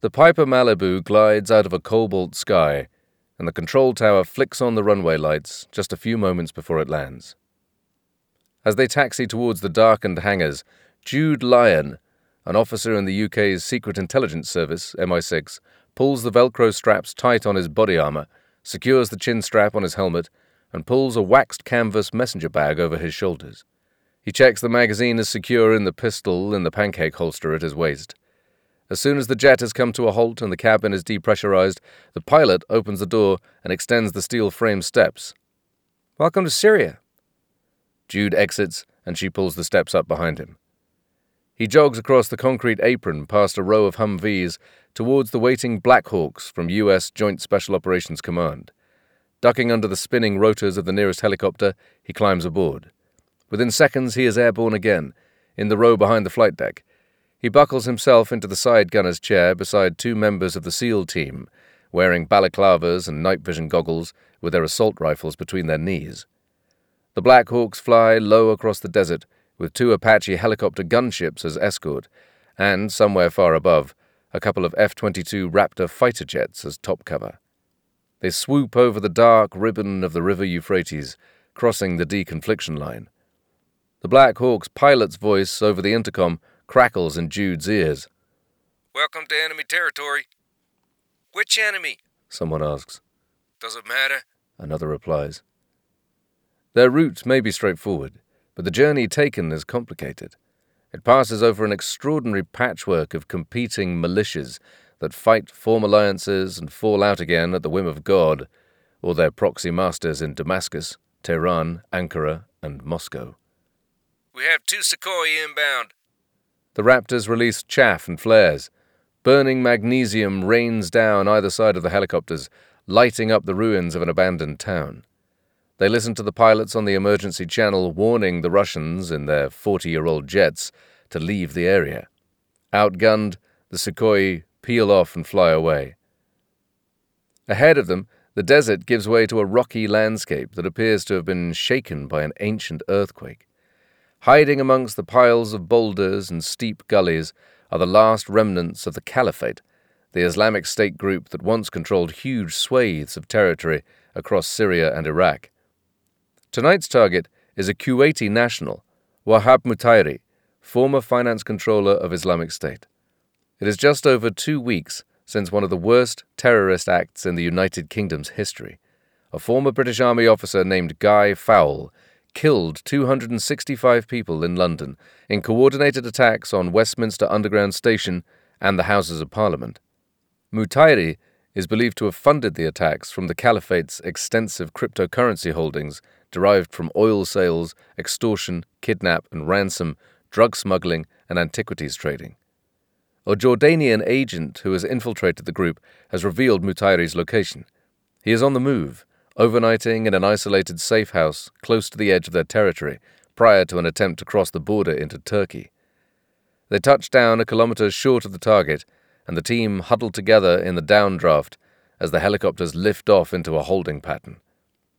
The Piper Malibu glides out of a cobalt sky, and the control tower flicks on the runway lights just a few moments before it lands. As they taxi towards the darkened hangars, Jude Lyon, an officer in the UK's Secret Intelligence Service, MI6, pulls the Velcro straps tight on his body armor, secures the chin strap on his helmet, and pulls a waxed canvas messenger bag over his shoulders. He checks the magazine is secure in the pistol in the pancake holster at his waist. As soon as the jet has come to a halt and the cabin is depressurized, the pilot opens the door and extends the steel frame steps. Welcome to Syria. Jude exits and she pulls the steps up behind him. He jogs across the concrete apron past a row of Humvees towards the waiting Blackhawks from U.S. Joint Special Operations Command. Ducking under the spinning rotors of the nearest helicopter, he climbs aboard. Within seconds, he is airborne again, in the row behind the flight deck. He buckles himself into the side gunner's chair beside two members of the SEAL team, wearing balaclavas and night vision goggles with their assault rifles between their knees. The Black Hawks fly low across the desert, with two Apache helicopter gunships as escort, and, somewhere far above, a couple of F 22 Raptor fighter jets as top cover. They swoop over the dark ribbon of the river Euphrates, crossing the deconfliction line. The Black Hawk's pilot's voice over the intercom crackles in Jude's ears. Welcome to enemy territory. Which enemy? Someone asks. Does it matter? Another replies. Their route may be straightforward, but the journey taken is complicated. It passes over an extraordinary patchwork of competing militias that fight, form alliances, and fall out again at the whim of God, or their proxy masters in Damascus, Tehran, Ankara, and Moscow. We have two Sukhoi inbound. The Raptors release chaff and flares. Burning magnesium rains down either side of the helicopters, lighting up the ruins of an abandoned town. They listen to the pilots on the emergency channel warning the Russians in their 40 year old jets to leave the area. Outgunned, the Sukhoi peel off and fly away. Ahead of them, the desert gives way to a rocky landscape that appears to have been shaken by an ancient earthquake. Hiding amongst the piles of boulders and steep gullies are the last remnants of the Caliphate, the Islamic State group that once controlled huge swathes of territory across Syria and Iraq. Tonight's target is a Kuwaiti national, Wahab Mutairi, former finance controller of Islamic State. It is just over two weeks since one of the worst terrorist acts in the United Kingdom's history. A former British Army officer named Guy Fowle killed 265 people in London in coordinated attacks on Westminster Underground Station and the Houses of Parliament. Mutairi is believed to have funded the attacks from the Caliphate's extensive cryptocurrency holdings derived from oil sales, extortion, kidnap and ransom, drug smuggling, and antiquities trading. A Jordanian agent who has infiltrated the group has revealed Mutairi's location. He is on the move, overnighting in an isolated safe house close to the edge of their territory prior to an attempt to cross the border into Turkey. They touch down a kilometre short of the target, and the team huddle together in the downdraft as the helicopters lift off into a holding pattern.